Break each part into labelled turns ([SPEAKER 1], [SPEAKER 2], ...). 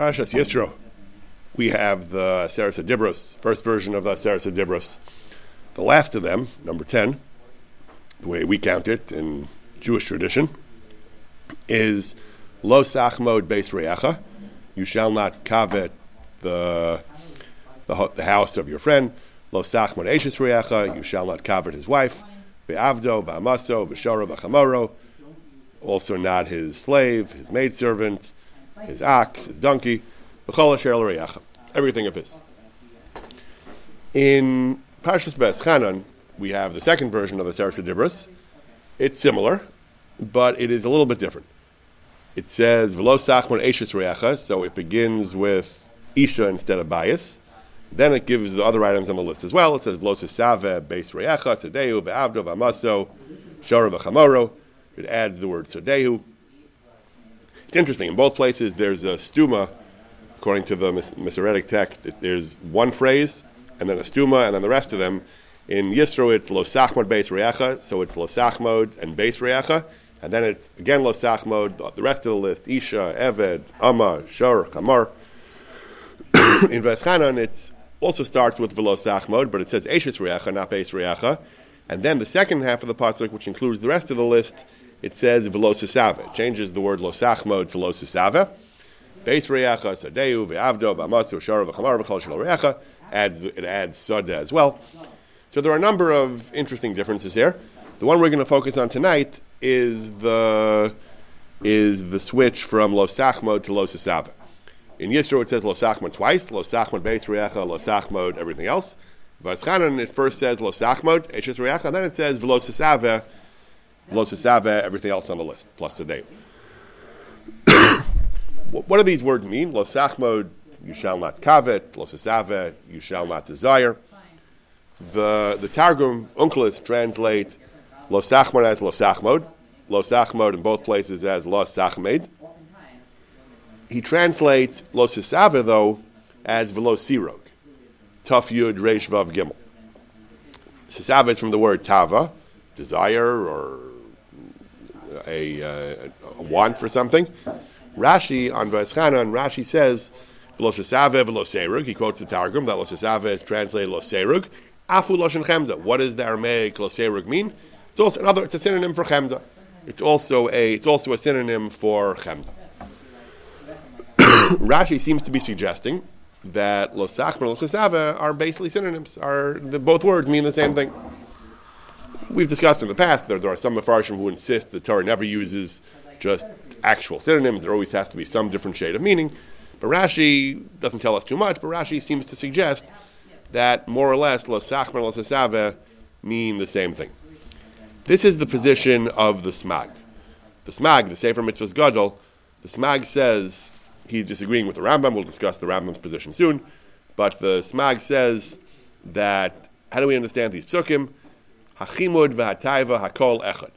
[SPEAKER 1] Parashas Yisro, we have the Seres Dibros, first version of the Seres Dibros. The last of them, number 10, the way we count it in Jewish tradition, is Lo Sachmod Beis Reacha. You shall not covet the, the, the house of your friend. Lo Sachmod Eshes Reacha. You shall not covet his wife. Ve'avdo, ve'amaso, ve'shoro, ve'chamoro. Also not his slave, his maidservant, his ox, his donkey, everything of his. In Parshas V'eschanan, we have the second version of the Seres Dibros. It's similar, but it is a little bit different. It says "V'lo sachmon reacha," so it begins with isha instead of bias. Then it gives the other items on the list as well. It says "V'lo save beis reacha sedeu ve'avdo v'amaso shara v'chamoro." It adds the word sedeu. It's interesting. In both places, there's a stuma, according to the Masoretic text. There's one phrase, and then a stuma, and then the rest of them. In Yisro, it's lo sachmod beis reacha, so it's lo sachmod and beis reacha, and then it's again lo sachmod. The rest of the list: isha, eved, ama, shor, kamar. in Veschanan, it also starts with velo sachmod, but it says eshes reacha, not beis reacha. And then the second half of the pasuk, which includes the rest of the list, it says velosisave. Changes the word losachmo to losisave. Beis reacha sadeu ve'avdo ba'amasu shara v'chamar v'chol shelo reacha. Adds it adds sada as well. So there are a number of interesting differences here. The one we're going to focus on tonight is the is the switch from losachmo to losisave. In Yisro it says losachmo twice, losachmo beis reacha, losachmo everything else. Vaschanan it first says losachmo eshes reacha, then it says velosisave Losisave, everything else on the list, plus the day. what do these words mean? Losachmod, you shall not covet. Losisave, you shall not desire. The, the Targum, Onkelos, translate Losachmod as Losachmod. Losachmod in both places as Losachmed. He translates Losisave, though, as Velosirog. Tough Yud Reish Vav Gimel. Sisave is from the word Tava, desire or a, uh, a want for something. Rashi on Vaischanan, Rashi says. He quotes the Targum that Losasave is translated loserug. Afu loshen chemda. What does the Aramaic loserug mean? It's also another. It's a synonym for chemda. It's also a. It's also a synonym for chemda. Rashi seems to be suggesting that losachmer and losasave are basically synonyms. Are the, both words mean the same thing? We've discussed in the past that there are some Mepharshim who insist the Torah never uses just actual synonyms. There always has to be some different shade of meaning. But Rashi doesn't tell us too much, but Rashi seems to suggest that more or less Losachmer and Losasave mean the same thing. This is the position of the Smag. The Smag, the Sefer Mitzvahs Gadol, the Smag says, he's disagreeing with the Rambam, we'll discuss the Rambam's position soon, but the Smag says that, how do we understand these psukim? Hachimud v'hataiva hakol echad.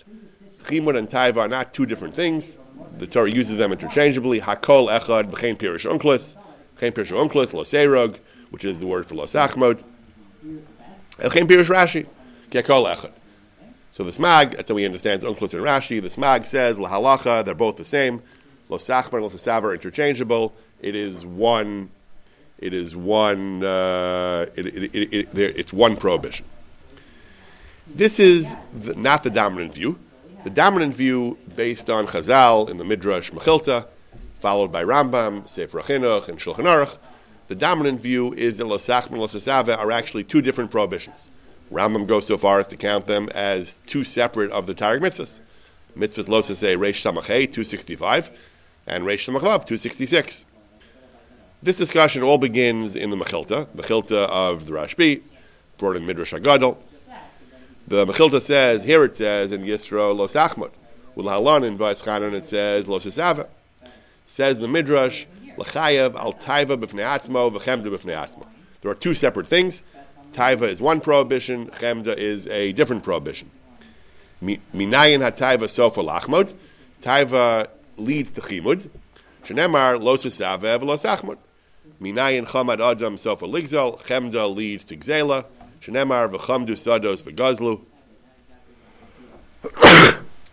[SPEAKER 1] Chimud and taiva are not two different things. The Torah uses them interchangeably. Hakol echad b'chein pirish unklis, b'chein pirish unklis loserog, which is the word for losachmod. And b'chein pirish Rashi, kekol echad. So the smag, that's how we understand unklis and Rashi. The smag says lahalacha, they're both the same. Los Losachmod and losasav are interchangeable. It is one. It is one. Uh, it, it, it, it's one prohibition. This is the, not the dominant view. The dominant view, based on Chazal in the Midrash Mechilta, followed by Rambam, Sefer HaChinuch, and Shulchan Aruch, the dominant view is that Losach and Losasave are actually two different prohibitions. Rambam goes so far as to count them as two separate of the Targum mitzvahs. Mitzvahs Losase Reish Samachay, 265, and Reish Samachav, 266. This discussion all begins in the Mechilta, Mechilta of the Rashbi, brought in Midrash HaGadol. The Mechilta says, here it says in Yisro Los Achmod. Ulhalon in Vaischanan it says Los Esava. Says the Midrash, L'chayev al taiva b'fnei atzmo v'chemda. There are two separate things. Taiva is one prohibition, chemda is a different prohibition. Minayin ha-taiva sofa lachmod. Taiva leads to chimud. Shenemar los esava v'los achmod. Minayin chamad adam sofa ligzal. Chemda leads to gzela. Shenemar v'chamdu sados v'gazlu.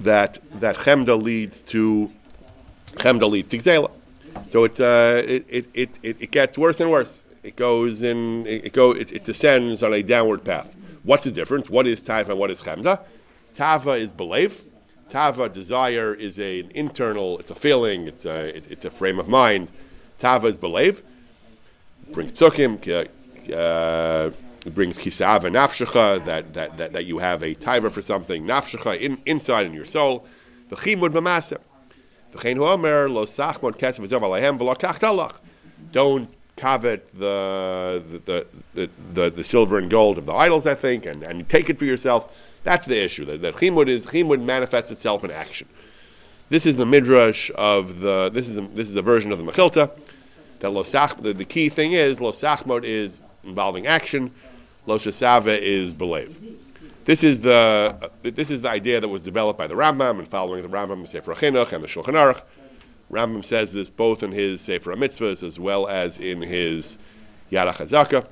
[SPEAKER 1] that that chemda leads to chemda leads to gzela. So it, uh, it, it, it, it, gets worse and worse. It goes in, it, it go, it, it, descends on a downward path. What's the difference? What is taiva and what is chemda? Tava is belief. Tava, desire, is a, an internal, it's a feeling, it's a, it, it's a frame of mind. Tava is belief. Brings tukim, uh, it brings kisava nafshecha, that, that, that, that you have a taiva for something, nafshecha, in, inside in your soul. The chimud b'maseh. Don't covet the the, the, the, the, silver and gold of the idols, I think, and, and take it for yourself. That's the issue. That, that chimud is chimud manifests itself in action. This is the midrash of the. This is a, this is a version of the Mechilta. That losach. The, the key thing is losachmod is involving action. Loshasava is believe. This is the this is the idea that was developed by the Rambam and following the Rambam Sefer Chinuch and the Shulchan Aruch. Rambam says this both in his Sefer Mitzvahs as well as in his Yad HaChazaka.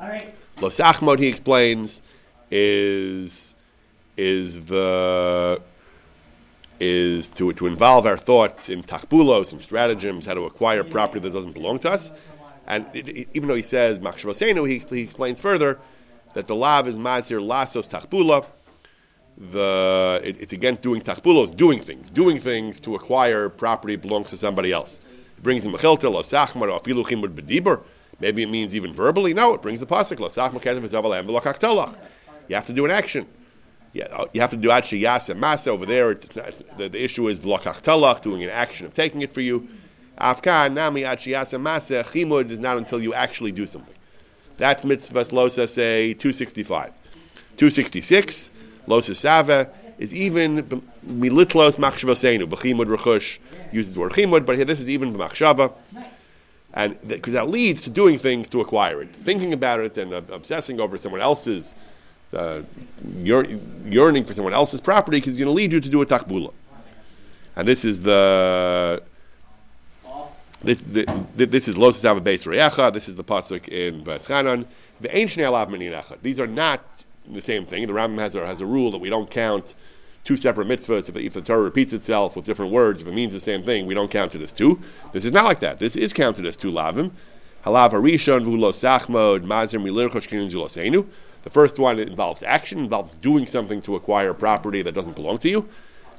[SPEAKER 1] All right. Losachmod, he explains, is is the is to, to involve our thoughts in takbulos, in stratagems, how to acquire property that doesn't belong to us. And it, it, even though he says machshavosenu, he, he explains further that the lav is mazir lasos takbula. The it, it's against doing takbulos, doing things, doing things to acquire property belongs to somebody else. It brings the mechilta losachmar afilu chimud bedibur. Maybe it means even verbally. No, it brings the pasuk losachmar kezev v'zavalem You have to do an action. Yeah, uh, you have to do actually yasa masa over there. The, the, issue is v'lakachtalach, doing an action of taking it for you. Afkan nami achiyasa masa chimud is not until you actually do something. That's mitzvahs losa say 265. 266, losa sava, is even militlos machshavosenu. B'chimud rechush uses the word chimud, but here this is even b'machshava. And because that leads to doing things to acquire it. Thinking about it and uh, obsessing over someone else's, uh, yearning for someone else's property, because it's going to lead you to do a takbula. And this is the this, this, this is Los Ava Beis Reyacha. This is the pasuk in Vaschanan. The ancient. These are not the same thing. The Rambam has a, has a rule that we don't count two separate mitzvahs. If the, if the Torah repeats itself with different words, if it means the same thing, we don't count it as two. This is not like that. This is counted as two lavim. Halav Harishon Vulo Sachmod Mazir Milirchosh Zulosenu. The first one involves action, involves doing something to acquire property that doesn't belong to you.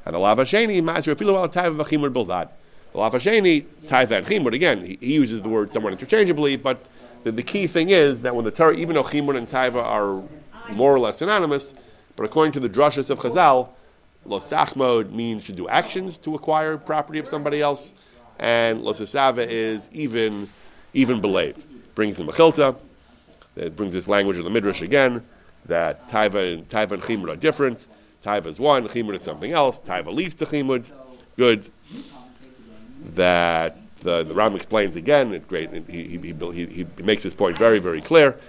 [SPEAKER 1] And the Lav Hasheni Mazir Afilu Al Taiv Vachimur Bildad. Lafasheni, Taiva and Chimur, again, he, he, uses the word somewhat interchangeably, but the, the, key thing is that when the Torah, even though Chimur and Taiva are more or less synonymous, but according to the drushes of Chazal, Losachmod means to do actions to acquire property of somebody else, and Losasava is even even belayed. Brings the Mechilta, it brings this language of the Midrash again, that Taiva and, Taiva and Chimur are different. Taiva is one, Chimur is something else. Taiva leads to Chimur. Good that the, the Ram explains again. It great. He, he, he, he, makes his point very, very clear.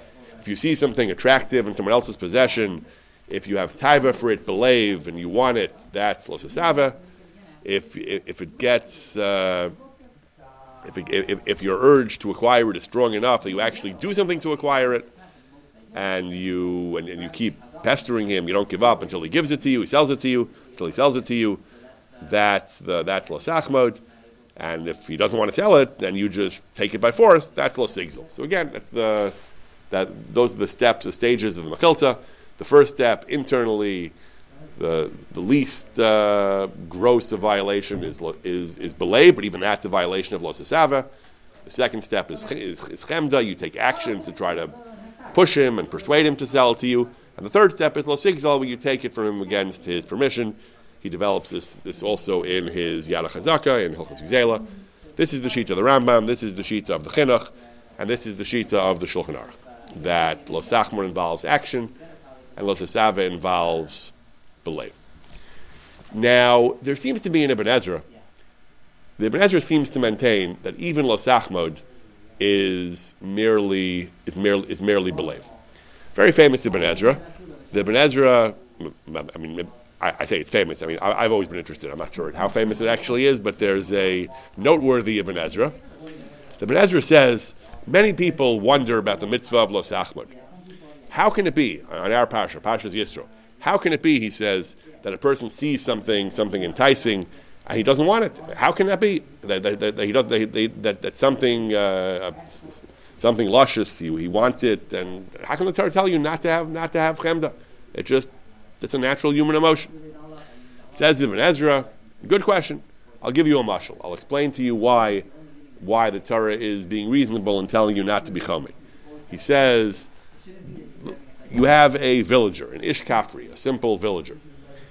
[SPEAKER 1] If you see something attractive in someone else's possession, if you have taiva for it, believe, and you want it, that's losasava. If, if, if it gets, uh, if, it, if, if your urge to acquire it is strong enough that you actually do something to acquire it, and you and, and you keep pestering him, you don't give up until he gives it to you, he sells it to you, until he sells it to you, that's the that's losachmod. And if he doesn't want to sell it, then you just take it by force. That's lo sigzel. So again, that's the that those are the steps, the stages of the mechilta. The first step internally, the the least uh, gross of violation is is is belay, but even that's a violation of losasava. The second step is, is, is chemda. You take action to try to push him and persuade him to sell it to you. And the third step is lo sigzel, where you take it from him against his permission he develops this, this also in his Yad HaChazaka, in Hilchot Gzela. This is the sheet of the Rambam, this is the sheet of the Chinuch, and this is the sheet of the Shulchan Aruch. That Losachmar involves action, and Losasava involves belief. Now, there seems to be in Ibn Ezra, the Ibn Ezra seems to maintain that even Losachmod is merely is merely is merely belief. Very famous Ibn Ezra. The Ibn Ezra, I mean, I, I, say it's famous. I mean, I, have always been interested. I'm not sure how famous it actually is, but there's a noteworthy Ibn Ezra. The Ibn Ezra says many people wonder about the mitzvah of Los Achmad. How can it be on our pasha, Pasha's Yisro? How can it be, he says, that a person sees something, something enticing, and he doesn't want it. How can that be? That, that, that, he does, that, that something uh, something luscious, he, he wants it, and how can the Torah tell you not to have not to have chemda? It just it's a natural human emotion. Says Ibn Ezra, good question. I'll give you a mashal. I'll explain to you why why the Torah is being reasonable and telling you not to be choming. He says you have a villager, an ish kafri, a simple villager,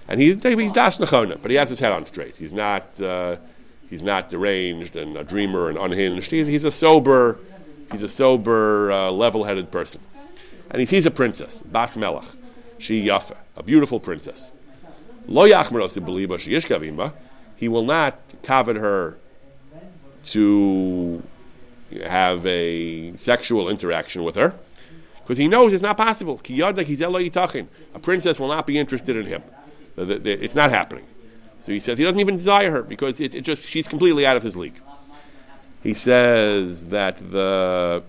[SPEAKER 1] and he's he's das nechona, but he has his head on straight. He's not uh, he's not deranged and a dreamer and unhinged. He's, he's a sober he's a sober, uh, level-headed person, and he sees a princess, Bas Melech, she Yafa, a beautiful princess. Lo yachmeros He will not covet her to have a sexual interaction with her because he knows it's not possible. A princess will not be interested in him. It's not happening. So he says he doesn't even desire her because it, it just she's completely out of his league. He says that the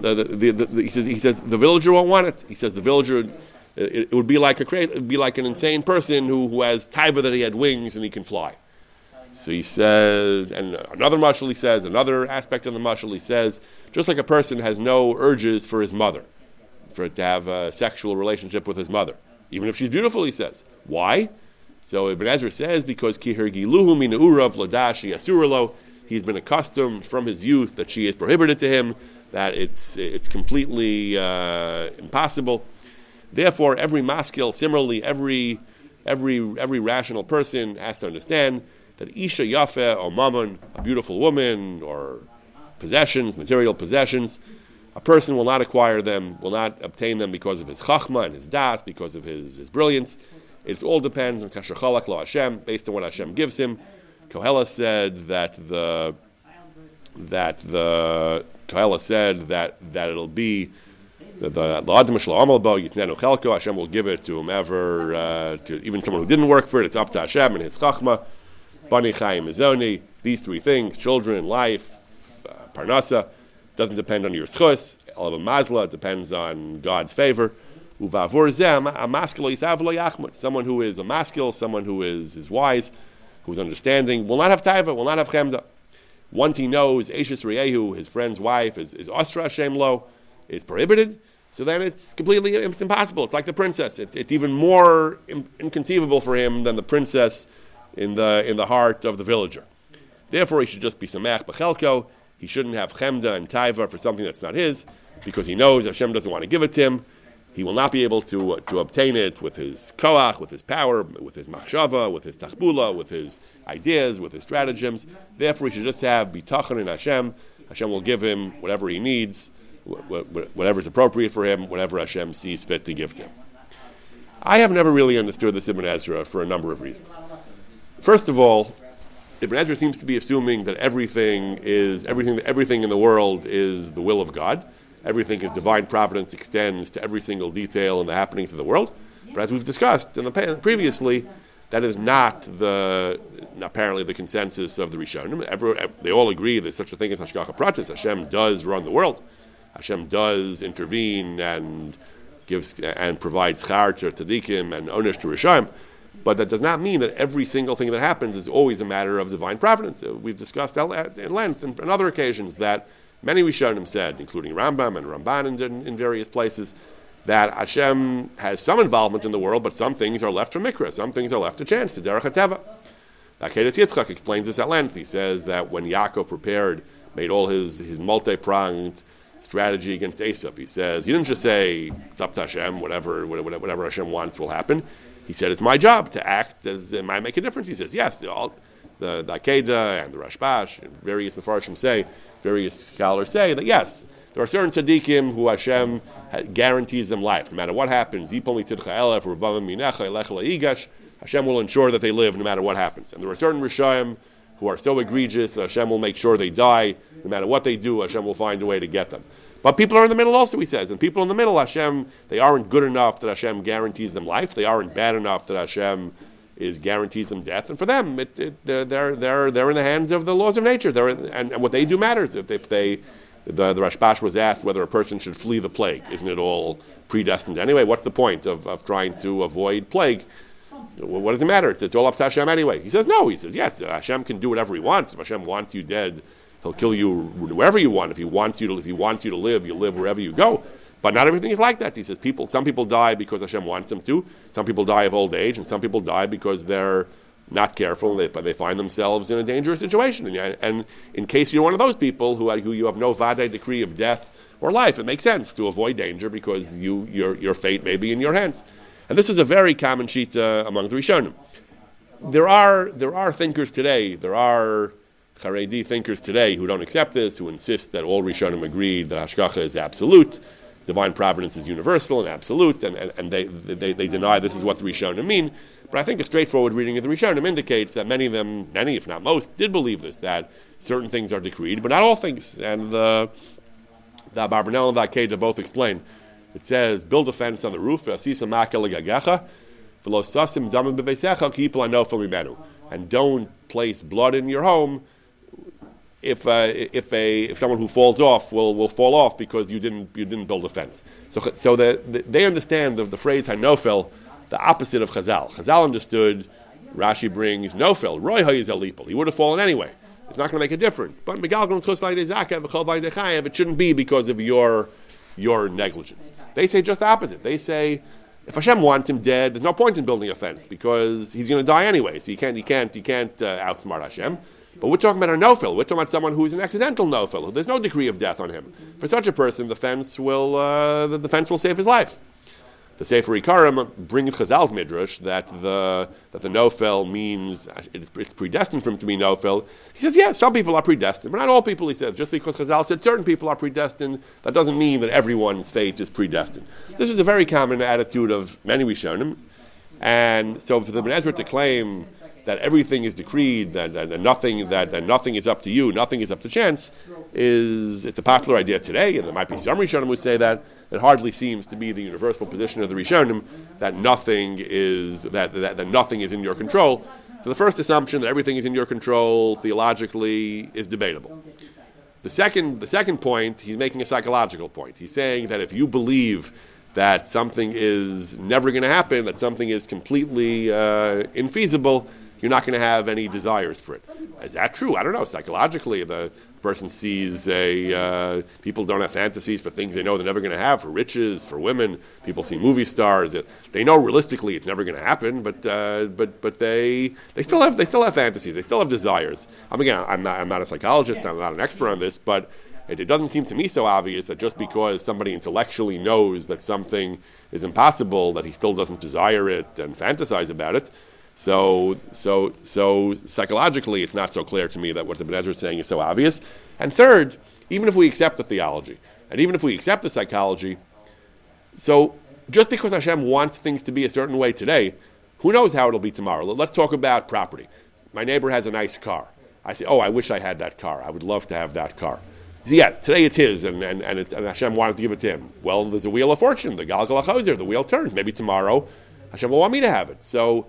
[SPEAKER 1] the, the, the, the, he says he says the villager won't want it. He says the villager it, it would be like a be like an insane person who, who has taiva that he had wings and he can fly. So he says, and another mashal he says, another aspect of the mashal he says, just like a person has no urges for his mother, for to have a sexual relationship with his mother, even if she's beautiful, he says. Why? So Ibn Ezra says, because kihirgiluhu min urav ladashi asuralo, he's been accustomed from his youth that she is prohibited to him, that it's, it's completely uh, impossible. Therefore, every maskil, similarly, every, every, every rational person has to understand that Isha Yafe or Mammon, a beautiful woman, or possessions, material possessions, a person will not acquire them, will not obtain them because of his chachma and his das, because of his, his brilliance. It all depends on kasher lo Hashem, based on what Hashem gives him. Kohela said that the that the Kohela said that that it'll be the Hashem will give it to whomever, uh, to even someone who didn't work for it. It's up to Hashem and His chachma. Bani Chaim Izoni, these three things, children, life, uh, Parnasa, doesn't depend on your schus. Olav Mazla depends on God's favor. Someone who is a masculine, someone who is, is wise, who's understanding, will not have taiva, will not have chemda. Once he knows Ashes Reyehu, his friend's wife, is, is Ostra Hashem Lo, is prohibited, so then it's completely it's impossible. It's like the princess. It's, it's even more in, inconceivable for him than the princess in the, in the heart of the villager. Therefore, he should just be samach b'chelko. He shouldn't have chemda and taiva for something that's not his, because he knows Hashem doesn't want to give it to him. He will not be able to, uh, to obtain it with his koach, with his power, with his machshava, with his tachbula, with his ideas, with his stratagems. Therefore, he should just have bitachon in Hashem. Hashem will give him whatever he needs, whatever is appropriate for him, whatever Hashem sees fit to give him. I have never really understood the Ibn Ezra for a number of reasons. First of all, Ibn Ezra seems to be assuming that everything is everything everything in the world is the will of God. Everything is divine providence extends to every single detail in the happenings of the world. But as we've discussed in the previously, that is not the apparently the consensus of the Rishonim. Every, they all agree that such a thing as Hashgacha Pratis. Hashem does run the world. Hashem does intervene and gives and provides char to tzaddikim and onish to Rishayim. But that does not mean that every single thing that happens is always a matter of divine providence. Uh, we've discussed at length on other occasions that many Rishonim said, including Rambam and Ramban in, in, various places, that Hashem has some involvement in the world, but some things are left for Mikra, some things are left to chance, to Derech HaTeva. Akedes Yitzchak explains this at length. He says that when Yaakov prepared, made all his, his multi-pronged strategy against Esav, he says, he didn't just say, to Hashem, whatever, whatever, Hashem wants will happen. He said, it's my job to act as it might make a difference. He says, yes, all, the, the Akeda and the Rashbash and various Mefarshim say, various scholars say that yes, there are certain tzaddikim who Hashem guarantees them life. No matter what happens, Hashem will ensure that they live no matter what happens. And there are certain Rishayim who are so egregious that Hashem will make sure they die. No matter what they do, Hashem will find a way to get them. But people are in the middle also, he says. And people in the middle, Hashem, they aren't good enough that Hashem guarantees them life. They aren't bad enough that Hashem is guarantees them death. And for them, it, it, they're, they're, they're in the hands of the laws of nature. They're in, and, and, what they do matters. If, if they, the, the Rashbash was asked whether a person should flee the plague. Isn't it all predestined anyway? What's the point of, of trying to avoid plague? What does it matter? It's, it's all up to Hashem anyway. He says, no. He says, yes, uh, Hashem can do whatever he wants. If Hashem wants you dead, he'll kill you wherever you want. If he wants you to, if he wants you to live, you live wherever you go. But not everything is like that. He says, people, some people die because Hashem wants them to. Some people die of old age, and some people die because they're not careful, they, but they find themselves in a dangerous situation. And, and, in case you're one of those people who, who you have no vade decree of death or life, it makes sense to avoid danger because you, your, your fate may be in your hands. And this is a very common sheet uh, among the Rishonim. There are, there are thinkers today, there are Haredi thinkers today who don't accept this, who insist that all Rishonim agree that Hashgacha is absolute, divine providence is universal and absolute, and, and, and they, they, they deny this is what the Rishonim mean. But I think a straightforward reading of the Rishonim indicates that many of them, many if not most, did believe this, that certain things are decreed, but not all things. And uh, the Barbanel and Vakeda both explain it says, build a fence on the roof, and don't place blood in your home if, uh, if, a, if someone who falls off will, will fall off because you didn't, you didn't build a fence. So, so the, the, they understand the, the phrase hanofel, the opposite of Chazal. Chazal understood, Rashi brings nofel, roy He would have fallen anyway. It's not going to make a difference. But it shouldn't be because of your, your negligence. They say just the opposite. They say if Hashem wants him dead, there's no point in building a fence because he's going to die anyway. So you can't, you can't, you can't uh, outsmart Hashem. But we're talking about a nofil. We're talking about someone who's an accidental nofil. There's no degree of death on him. For such a person, the fence will, uh, the, the fence will save his life. The Sefer Ikarim brings Chazal's midrash that the that the nofel means it's, it's, predestined for him to be nofel. He says, yeah, some people are predestined, but not all people. He says just because Chazal said certain people are predestined, that doesn't mean that everyone's fate is predestined. This is a very common attitude of many Rishonim, and so for the Ibn Ezra to claim that everything is decreed, that, that, that nothing that, that, nothing is up to you, nothing is up to chance, is it's a popular idea today, and there might be some Rishonim who say that. It hardly seems to be the universal position of the Rishonim that nothing is that, that, that nothing is in your control. So the first assumption that everything is in your control theologically is debatable. The second, the second point, he's making a psychological point. He's saying that if you believe that something is never going to happen, that something is completely uh, infeasible, you're not going to have any desires for it. Is that true? I don't know. Psychologically, the person sees a uh, people don't have fantasies for things they know they're never going to have for riches, for women. People see movie stars. They know realistically it's never going to happen, but uh, but but they they still have they still have fantasies. They still have desires. I mean, again, I'm not I'm not a psychologist. I'm not an expert on this, but it, it doesn't seem to me so obvious that just because somebody intellectually knows that something is impossible, that he still doesn't desire it and fantasize about it. So, so, so psychologically, it's not so clear to me that what the Ibn Ezra is saying is so obvious. And third, even if we accept the theology, and even if we accept the psychology, so just because Hashem wants things to be a certain way today, who knows how it'll be tomorrow? Let's talk about property. My neighbor has a nice car. I say, oh, I wish I had that car. I would love to have that car. Yes, yeah, today it's his, and, and, and, it's, and, Hashem wanted to give it to him. Well, there's a wheel of fortune, the Galgal the wheel turns. Maybe tomorrow Hashem will want me to have it. So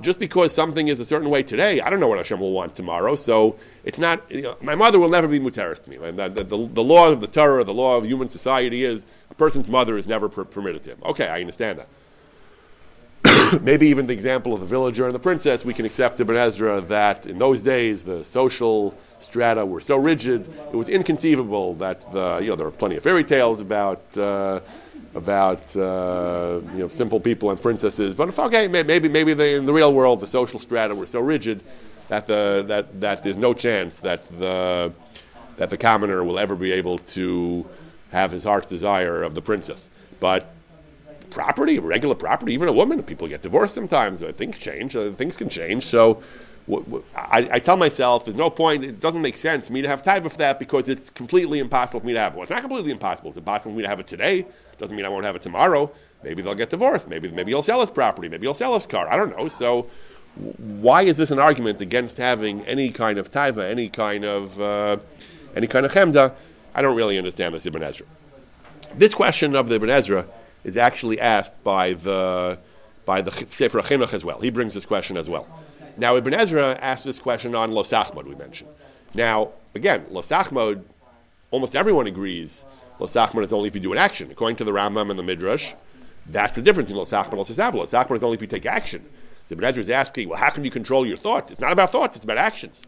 [SPEAKER 1] just because something is a certain way today, I don't know what Hashem will want tomorrow. So it's not. You know, my mother will never be muteris to me. The, the, the, law of the Torah, the law of human society is a person's mother is never per- permitted to him. Okay, I understand that. Maybe even the example of the villager and the princess, we can accept Ibn Ezra that in those days the social strata were so rigid, it was inconceivable that the, you know there are plenty of fairy tales about. Uh, about uh, you know simple people and princesses. But okay, maybe maybe they, in the real world the social strata were so rigid that the that that there's no chance that the that the commoner will ever be able to have his heart's desire of the princess. But property, regular property, even a woman, people get divorced sometimes. Things change. Uh, things can change. So. I, I, tell myself there's no point. It doesn't make sense for me to have taiva for that because it's completely impossible for me to have. Well, it's not completely impossible. It's impossible for me to have it today. Doesn't mean I won't have it tomorrow. Maybe they'll get divorced. Maybe maybe he'll sell his property. Maybe he'll sell his car. I don't know. So why is this an argument against having any kind of taiva, any kind of uh, any kind of chemda? I don't really understand this Ibn Ezra. This question of the Ibn Ezra is actually asked by the by the Sefer Chinuch as well. He brings this question as well. Now Ibn Ezra asked this question on Losachmod, we mentioned. Now again, Losachmod, almost everyone agrees Lasachman is only if you do an action. According to the Rambam and the Midrash, that's the difference in Lasachman and Lasachman. Lasachman is only if you take action. So Ibn Ezra is asking, well, how can you control your thoughts? It's not about thoughts, it's about actions.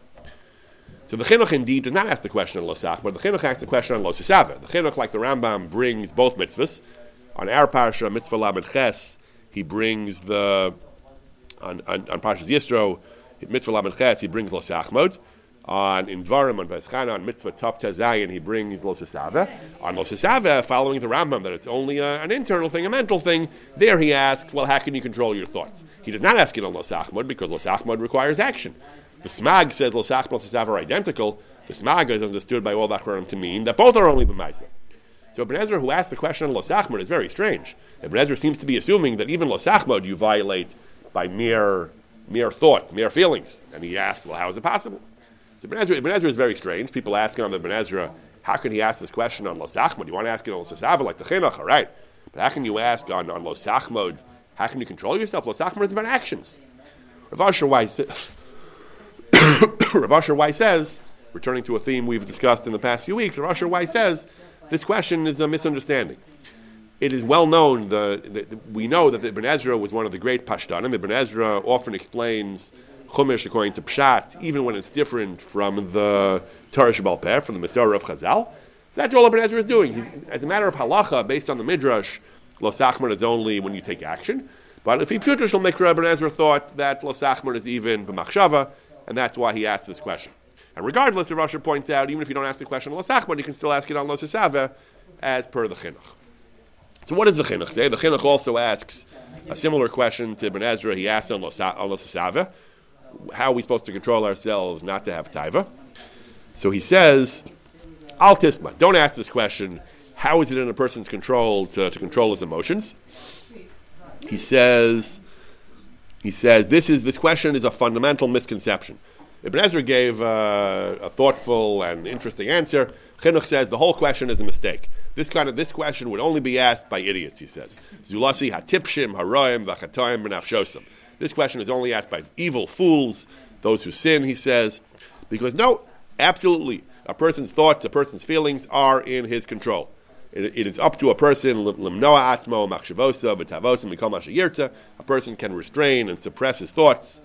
[SPEAKER 1] So the Chinuch indeed does not ask the question on Losach, but the Chinuch asks the question on Losisava. The Chinuch, like the Rambam, brings both mitzvahs. On our Parsha, Mitzvah Lamed Ches, he brings the, on, on, on Parshas Yisro, Mitzvah Lamed he brings los Losachmod. On in Dvarim, on Veschana, on Mitzvah Tov Tezayin, he brings los Losisava. On los Losisava, following the Rambam, that it's only a, an internal thing, a mental thing, there he asks, well, how can you control your thoughts? He does not ask it on los Losachmod because los Losachmod requires action. The Smag says Losach plus Losach are identical. The Smag is understood by all Bachram to mean that both are only B'maisa. So Ibn Ezra, who asked the question on Los Losachmod, is very strange. Ibn Ezra seems to be assuming that even Los Losachmod you violate by mere mere thought, mere feelings. And he asked, well, how is it possible? So Ibn Ezra, Ibn Ezra is very strange. People asking on the Ibn Ezra, how can he ask this question on Losachmod? You want to ask it on Losachmod like the Chinuch, all right. But how can you ask on, on Losachmod, how can you control yourself? Losachmod is about actions. Rav Asher Rav Asher Weiss says, returning to a theme we've discussed in the past few weeks, Rav Asher Weiss says, this question is a misunderstanding. It is well known, the, we know that Ibn Ezra was one of the great Pashtanim. Ibn Ezra often explains Chumash according to Pshat, even when it's different from the Torah Shabbal Peh, from the Masorah of Chazal. So that's all Ibn Ezra is doing. He's, as a matter of halacha, based on the Midrash, Los is only when you take action. But if he Pshutish Mikra, Ibn Ezra thought that Los is even B'machshava, and that's why he asked this question. And regardless, the Russia points out, even if you don't ask the question on Los you can still ask it on Los Asava, as per the Chinuch. So what does the Chinuch say? The Chinuch also asks a similar question to Ibn Ezra. He asks on Los Asava, how are we supposed to control ourselves not to have taiva? So he says, Al Tisma, don't ask this question. How is it in a person's control to, to control his emotions? He says, he says this is this question is a fundamental misconception. Ibn Ezra gave uh, a thoughtful and interesting answer. Chinuch says the whole question is a mistake. This kind of this question would only be asked by idiots. He says, "Zulasi hatipshim haroim v'chatoim b'nafshosim." This question is only asked by evil fools, those who sin. He says, because no, absolutely, a person's thoughts, a person's feelings are in his control. It, it is up to a person, limnoa atmo, machshavosa, b'tavosa, mikol mashayirta. A person can restrain and suppress his thoughts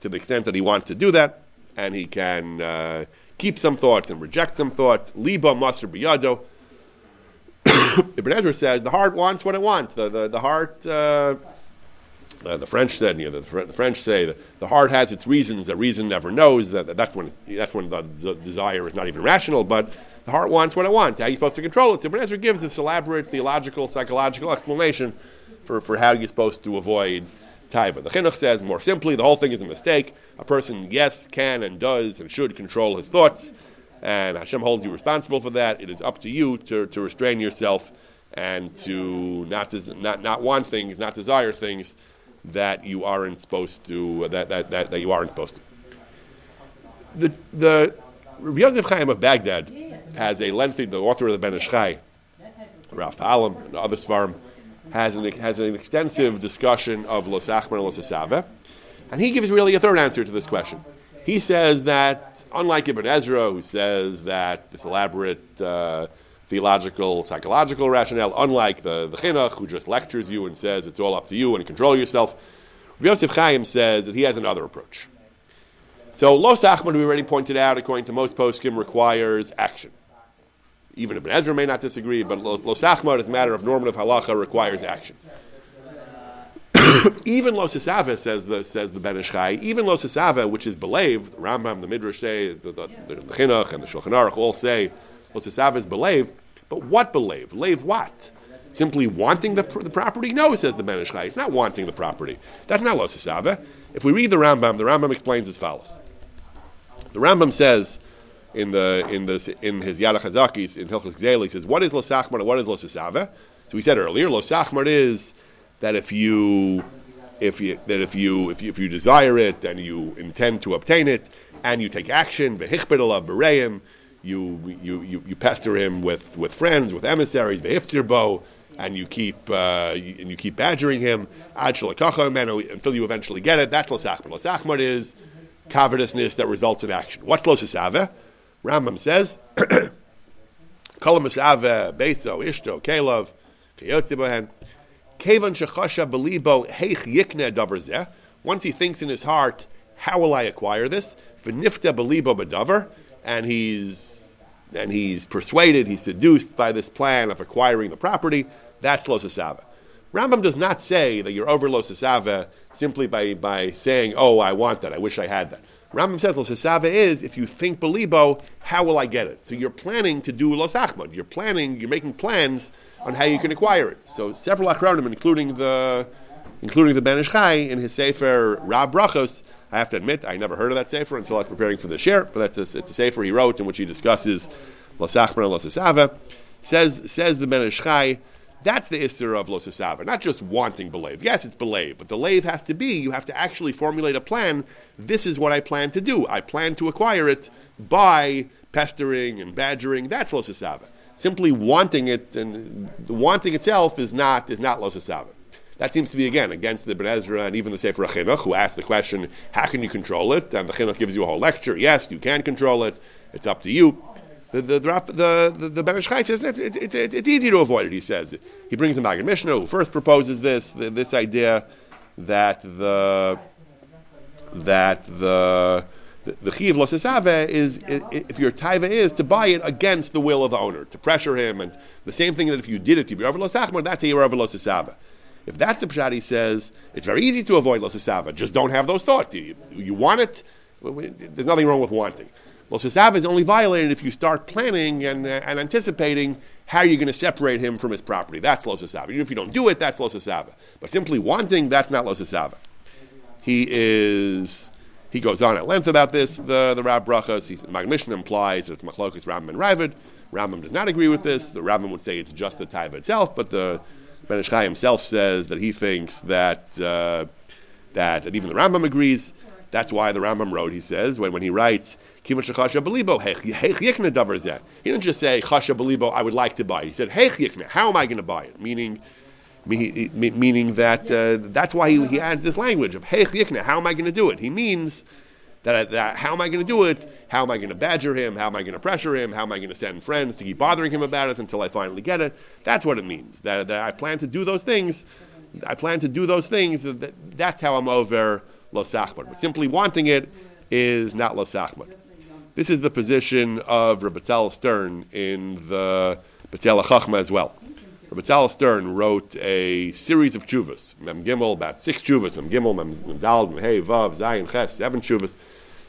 [SPEAKER 1] to the extent that he wants to do that, and he can uh, keep some thoughts and reject some thoughts. Liba master biyado. Ibn Ezra says the heart wants what it wants. The the, the heart. Uh, uh, the French said, you know, the, the French say that the heart has its reasons. The reason never knows. That, that that's when that's when the, the desire is not even rational. But the heart wants what it wants. How are you supposed to control it? So Ibn Ezra gives this elaborate theological, psychological explanation for, for how you're supposed to avoid taiva. The chinuch says more simply, the whole thing is a mistake. A person, yes, can and does and should control his thoughts, and Hashem holds you responsible for that. It is up to you to, to restrain yourself and to not, des- not not want things, not desire things that you aren't supposed to that, that, that, that you aren't supposed to. The the Rabbi Yosef Chaim of Baghdad has a lengthy, the author of the Ben Ish Chai, Rav Pe'alim, and other Svarim, has an, has an extensive discussion of Los Achman and Los Asava, and he gives really a third answer to this question. He says that, unlike Ibn Ezra, who says that this elaborate uh, theological, psychological rationale, unlike the, the Chinuch, who just lectures you and says it's all up to you and control yourself, Yosef Chaim says that he has another approach. So Los Achman, we already pointed out, according to most poskim, requires action. Even Ibn Ezra may not disagree, but Los, Los Achman, as a matter of normative halacha, requires action. even Los Asava, says the, says the Ben Ish Chai, even Los Asava, which is believed, the Rambam, the Midrash say, the, the, the, the Chinuch and the Shulchan Aruch all say, Los Asava is believed, but what believe? Lave what? Simply wanting the, the property? No, says the Ben Ish Chai. It's not wanting the property. That's not Los Asava. If we read the Rambam, the Rambam explains as follows. The Rambam says in the in the in his Yad Chazakis in Hilchos Gzeil, he says, "What is losachmar and what is losasava?" So we said earlier, losachmar is that if you if you that if you if you, if you desire it and you intend to obtain it and you take action, vehichbedalav bereim, you you, you you pester him with, with friends, with emissaries, vehiftirbo, and you keep uh, and you keep badgering him until you eventually get it. That's losachmar. Losachmar is covetousness that results in action. What's losasave? Rambam says, Kolamasave, Beso, Ishto, Kayotzibohen, Kevan Shechasha Belibo, Heich Yikne Dabarzeh. once he thinks in his heart, how will I acquire this? V'nifta belibo b'davar, and he's and he's persuaded, he's seduced by this plan of acquiring the property. That's losasava. Rambam does not say that you're over losasava simply by, by saying, "Oh, I want that. I wish I had that." Rambam says losasava is if you think belibo, how will I get it? So you're planning to do losachmod. You're planning. You're making plans on how you can acquire it. So several Acharonim, including the including the Ben Ish Chai in his sefer Rab Brachos. I have to admit, I never heard of that sefer until I was preparing for the share. But that's a, it's a sefer he wrote in which he discusses losachmod and losasava. Says says the Ben Ish Chai that's the Isser of Losasava, not just wanting believe. Yes, it's believe, but the lave has to be, you have to actually formulate a plan. This is what I plan to do. I plan to acquire it by pestering and badgering. That's Losasava. Simply wanting it and wanting itself is not is not Losasava. That seems to be again against the Ibn Ezra and even the Sefer Chinuch, who asked the question, "How can you control it?" And the Chinuch gives you a whole lecture. Yes, you can control it. It's up to you the the the the, the Ben says it's, it's, it's, it's, easy to avoid it. He says he brings the Maggid Mishnah, who first proposes this this idea that the that the the chiv losesave is, is if your taiva is to buy it against the will of the owner, to pressure him, and the same thing that if you did it to be over losachmar, that's a you're over losesave. If that's the pshat, he says it's very easy to avoid losesave. Just don't have those thoughts. You, you want it. There's nothing wrong with wanting. Well, Sisava is only violated if you start planning and, uh, and anticipating how you're going to separate him from his property. That's Lo Sisava. Even if you don't do it, that's Lo Sisava. But simply wanting, that's not Lo Sisava. He is, he goes on at length about this, the, the Rab Brachas. He's, Mishnah implies that it's Machlokas Rambam and Raavad. Rambam does not agree with this. The Rambam would say it's just the Taiva itself, but the Ben Ish Chai himself says that he thinks that, uh, that, that even the Rambam agrees. That's why the Rambam wrote, he says, when, when he writes, he didn't just say. I would like to buy it. He said. How am I going to buy it? Meaning, meaning that uh, that's why he, he adds this language of yikna. How am I going to do it? He means that, that how am I going to do it? How am I going to badger him? How am I going to pressure him? How am I going to send friends to keep bothering him about it until I finally get it? That's what it means. That, that I plan to do those things. I plan to do those things. That, that's how I'm over losachmad. But simply wanting it is not losachmad. This is the position of Rabbi Stern in the Betzel Chachma as well. Rabbi Stern wrote a series of chuvas, Mem Gimel, about six chuvas, Mem Gimel, Mem Dal, Mem Hey, Vav, Zayin, Ches, seven chuvas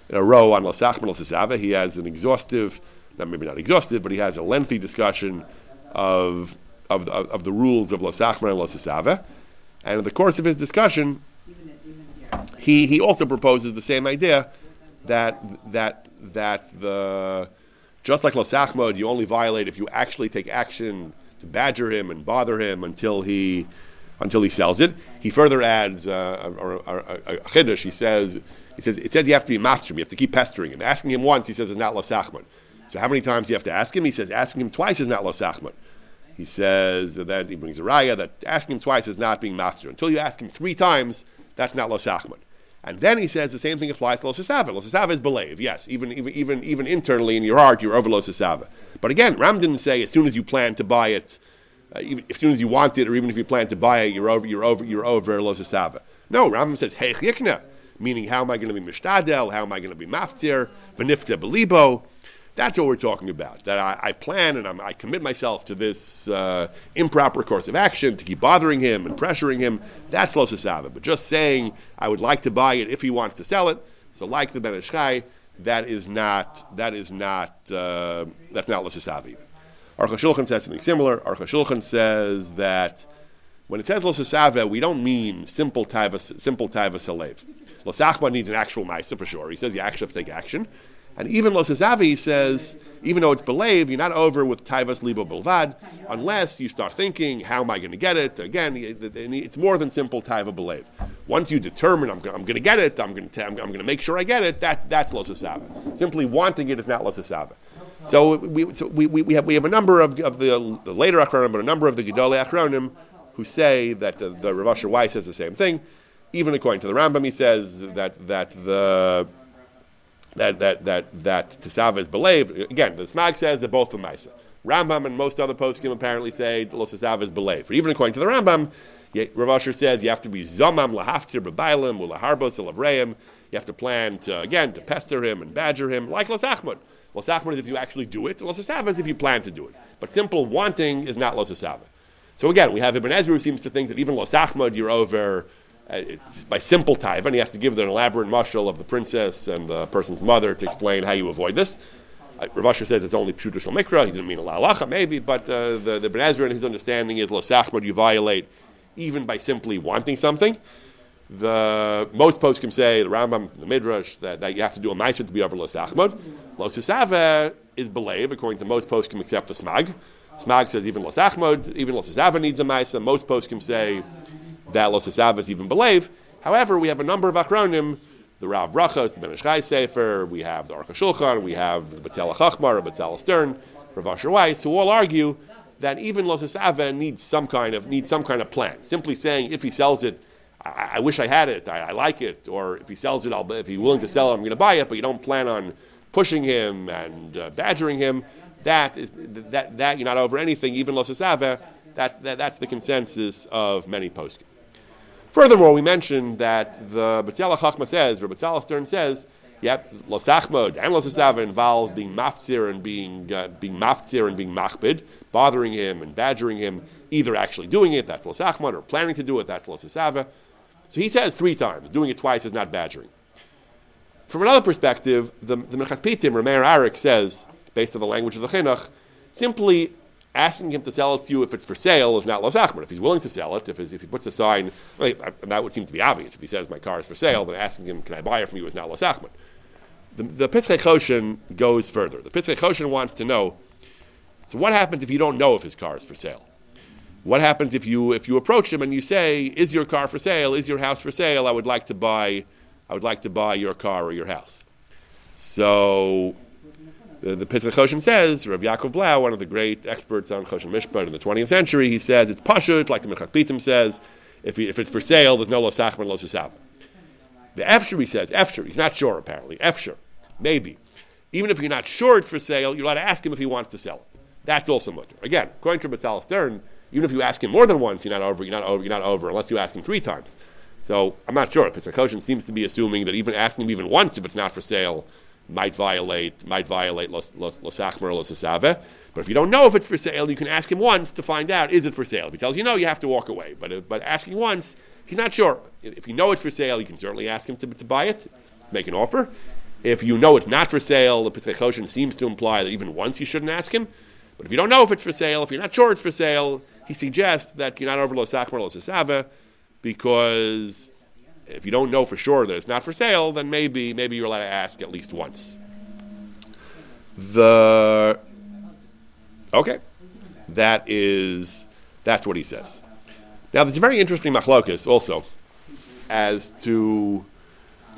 [SPEAKER 1] in a row on Lasach Sisava. He has an exhaustive, not, maybe not exhaustive, but he has a lengthy discussion of of, of, of the rules of Lasachman and Lasisava. And in the course of his discussion, he, he also proposes the same idea that that that the just like Losachmod, you only violate if you actually take action to badger him and bother him until he until he sells it. He further adds uh, a, chiddush. He says he says it says you have to be master. You have to keep pestering him. Asking him once, he says is not Losachmod. So how many times do you have to ask him? He says asking him twice is not Losachmod. He says that he brings a raya that asking him twice is not being master. Until you ask him three times, that's not Losachmod. And then he says the same thing applies to Losasava. Losasava is believe, yes. Even, even, even, even internally in your heart, you're over Losasava. But again, Ram didn't say as soon as you plan to buy it, uh, even, as soon as you want it, or even if you plan to buy it, you're over, you're over, you're over Losasava. No, Ram says, Hey Yikna, meaning how am I going to be Mishtadel? How am I going to be Maftir? Benifta Belibo? That's what we're talking about. That I, I plan and I'm, i commit myself to this uh, improper course of action to keep bothering him and pressuring him. That's lo But just saying I would like to buy it if he wants to sell it. So like the Ben Ish Chai, that is not that is not uh, that's not lo sasava. Aruch Shulchan says something similar. Aruch Shulchan says that when it says lo we don't mean simple taiva simple taiva salev. Lo needs an actual ma'isa for sure. He says you actually have to take action. And even Losazavi says, even though it's believed, you're not over with Taivas Libo Bilvad, unless you start thinking, how am I going to get it? Again, it's more than simple Taiva believe. Once you determine, I'm, going to get it, I'm going to, make sure I get it, that, that's Losasava. Simply wanting it is not Losasava. So, we, so we, we, have, we have a number of, of the, the later Achronim, but a number of the Gedolei Achronim who say that the, the Rav Asher Weiss says the same thing. Even according to the Rambam, he says that, that the that that that that Tisava is believed. Again, the Smag says they're both B'maisa. Rambam and most other poskim apparently say Lo Tisava is believed. But even according to the Rambam, Rav Asher says you have to be zamam lahaftir b'bailim ulaharbos elavreim. You have to plan to again to pester him and badger him, like Lasachmod. Lasachmod is if you actually do it. Lasasava is if you plan to do it. But simple wanting is not Lasasava. So again, we have Ibn Ezra who seems to think that even Lasachmod you're over uh, by simple type, and he has to give an elaborate mushal of the princess and the person's mother to explain how you avoid this. Uh, Rav Asher says it's only Pshutashal Mikra. He didn't mean a la'alacha, maybe, but uh, the, the Ibn Ezra, in his understanding, is Lasachmod you violate even by simply wanting something. The most poskim say the Rambam, the Midrash, that, that you have to do a ma'aser to be over los achmod. Los is believe according to most poskim except the smag. Smag says even los achmod, even los needs a ma'aser. Most poskim say that los is even believe. However, we have a number of acharonim. The Rav Brachas, the Ben Ish Chai Sefer, we have the Aruch Shulchan, we have the Betzel Chachma, Betzalel Stern, Rav Asher Weiss, who all argue that even los needs some kind of needs some kind of plan. Simply saying if he sells it I, I wish I had it, I, I, like it, or if he sells it, I'll, if he's willing to sell it, I'm going to buy it, but you don't plan on pushing him and uh, badgering him, that, is, that, that you're not over anything, even Los Asava, that's, that, that's the consensus of many poskim. Furthermore, we mentioned that the Betzel Chachma says, or Betzalel Stern says, yep, Los Achmod and Los Asava involves being mafzir and being, uh, being mafzir and being machbid, bothering him and badgering him, either actually doing it, that's Los Achmod, or planning to do it, that's Los Asava. So he says three times. Doing it twice is not badgering. From another perspective, the, the Minchas Pitim, Rameir Arik says, based on the language of the Chinuch, simply asking him to sell it to you if it's for sale is not Los Achmod. If he's willing to sell it, if, if he puts a sign, well, that would seem to be obvious. If he says, my car is for sale, then asking him, can I buy it from you is not Los Achmod. The, the Pitzchei Choshen goes further. The Pitzchei Choshen wants to know, so what happens if you don't know if his car is for sale? What happens if you if you approach him and you say, "Is your car for sale? Is your house for sale? I would like to buy, I would like to buy your car or your house." So the, the Pitzchei Choshen says, Rav Yaakov Blau, one of the great experts on Choshen Mishpat in the 20th century, he says it's pashut, like the Minchas Pitim says, if, he, if it's for sale, there's no losachman, losasab. The Efsher, he says, Efsher, he's not sure apparently, Efsher, maybe. Even if you're not sure it's for sale, you're allowed to ask him if he wants to sell it. That's also mutter. Again, according to Betzalel Stern, even if you ask him more than once, you're not over, you're not over, you're not over, unless you ask him three times. So I'm not sure. Pesach seems to be assuming that even asking him even once if it's not for sale might violate might violate los los losachmer los asave. But if you don't know if it's for sale, you can ask him once to find out is it for sale. If he tells you no, you have to walk away. But if, but asking once, he's not sure. If you know it's for sale, you can certainly ask him to, to buy it, make an offer. If you know it's not for sale, the Pesach seems to imply that even once you shouldn't ask him. But if you don't know if it's for sale, if you're not sure it's for sale, he suggests that you're not over lo sachmer lo sasava because if you don't know for sure that it's not for sale, then maybe maybe you're allowed to ask at least once. The okay, that is that's what he says. Now there's a very interesting machlokus also as to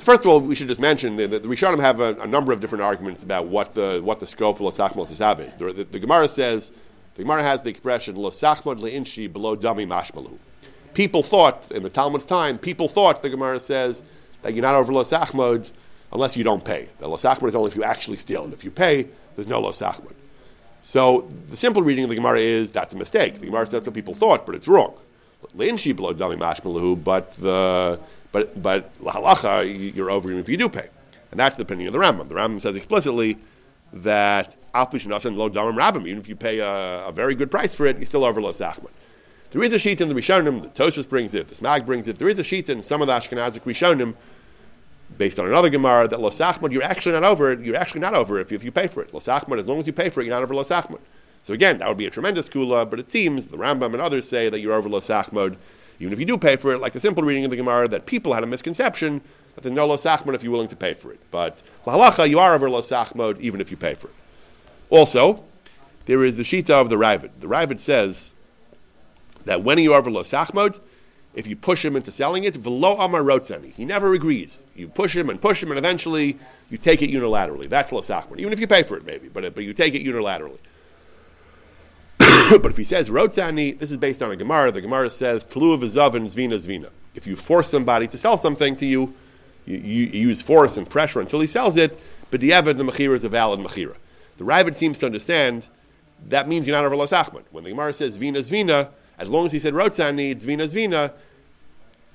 [SPEAKER 1] first of all we should just mention that the, Rishonim have a, a, number of different arguments about what the what the scope of lo sachmer is. The, the, the Gemara says the Gemara has the expression "lo sachmod le'inshi below dami mashmalu." People thought in the Talmud's time, people thought the Gemara says that you're not over lo sachmod unless you don't pay. The lo sachmod is only if you actually steal, and if you pay, there's no lo sachmod. So the simple reading of the Gemara is that's a mistake. The Gemara says that's what people thought, but it's wrong. Le'inshi below dami mashmalu, but the but but halacha you're over even if you do pay, and that's the opinion of the Rambam. The Rambam says explicitly that even if you pay a, a, very good price for it, you still over Los. There is a sheet in the Rishonim, the Tosfos brings it, the Smag brings it. There is a sheet in some of the Ashkenazic Rishonim, based on another Gemara, that Los Achman, you're actually not over it. You're actually not over it if, if you pay for it. Los Achman, as long as you pay for it, you're not over Los Achman. So again, that would be a tremendous kula, but it seems the Rambam and others say that you're over Los Achman, even if you do pay for it, like the simple reading of the Gemara, that people had a misconception that there's no Los Achman if you're willing to pay for it. But halacha, you are over Los Achman even if you pay for it. Also, there is the Shita of the Raavad. The Raavad says that when you are over Losachmod, if you push him into selling it, velo amar rotzani. He never agrees. You push him and push him, and eventually you take it unilaterally. That's Losachmod. Even if you pay for it, maybe, but, but you take it unilaterally. but if he says rotzani, this is based on a Gemara. The Gemara says tlu v'zavin zvina zvina. If you force somebody to sell something to you, you, you, you use force and pressure until he sells it, but the evid, the mechira is a valid mechira. The Raavad seems to understand that means you're not over Los Achman. When the Gemara says Vina Zvina, as long as he said Rotzani, Zvina Zvina,